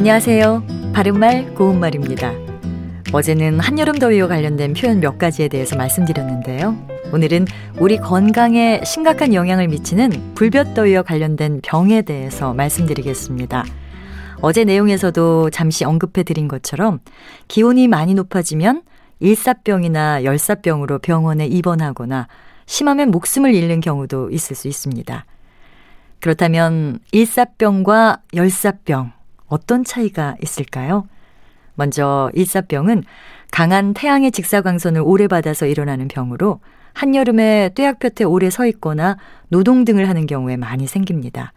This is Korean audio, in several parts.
안녕하세요. 바른말 고운말입니다. 어제는 한여름 더위와 관련된 표현 몇 가지에 대해서 말씀드렸는데요. 오늘은 우리 건강에 심각한 영향을 미치는 불볕더위와 관련된 병에 대해서 말씀드리겠습니다. 어제 내용에서도 잠시 언급해 드린 것처럼 기온이 많이 높아지면 일사병이나 열사병으로 병원에 입원하거나 심하면 목숨을 잃는 경우도 있을 수 있습니다. 그렇다면 일사병과 열사병 어떤 차이가 있을까요? 먼저 일사병은 강한 태양의 직사광선을 오래 받아서 일어나는 병으로 한여름에 뙤약볕에 오래 서 있거나 노동 등을 하는 경우에 많이 생깁니다.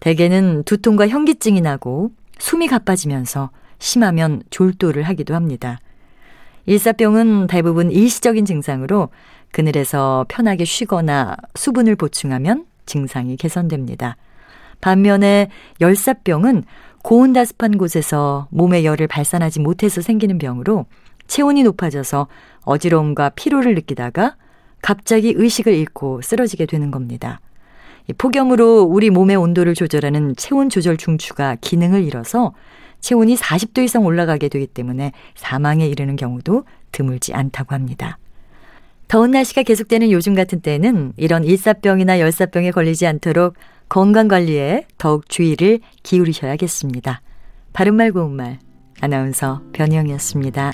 대개는 두통과 현기증이 나고 숨이 가빠지면서 심하면 졸도를 하기도 합니다. 일사병은 대부분 일시적인 증상으로 그늘에서 편하게 쉬거나 수분을 보충하면 증상이 개선됩니다. 반면에 열사병은 고온다습한 곳에서 몸의 열을 발산하지 못해서 생기는 병으로 체온이 높아져서 어지러움과 피로를 느끼다가 갑자기 의식을 잃고 쓰러지게 되는 겁니다. 폭염으로 우리 몸의 온도를 조절하는 체온 조절 중추가 기능을 잃어서 체온이 40도 이상 올라가게 되기 때문에 사망에 이르는 경우도 드물지 않다고 합니다. 더운 날씨가 계속되는 요즘 같은 때는 이런 일사병이나 열사병에 걸리지 않도록 건강 관리에 더욱 주의를 기울이셔야겠습니다. 바른말 고운말 아나운서 변희영이었습니다.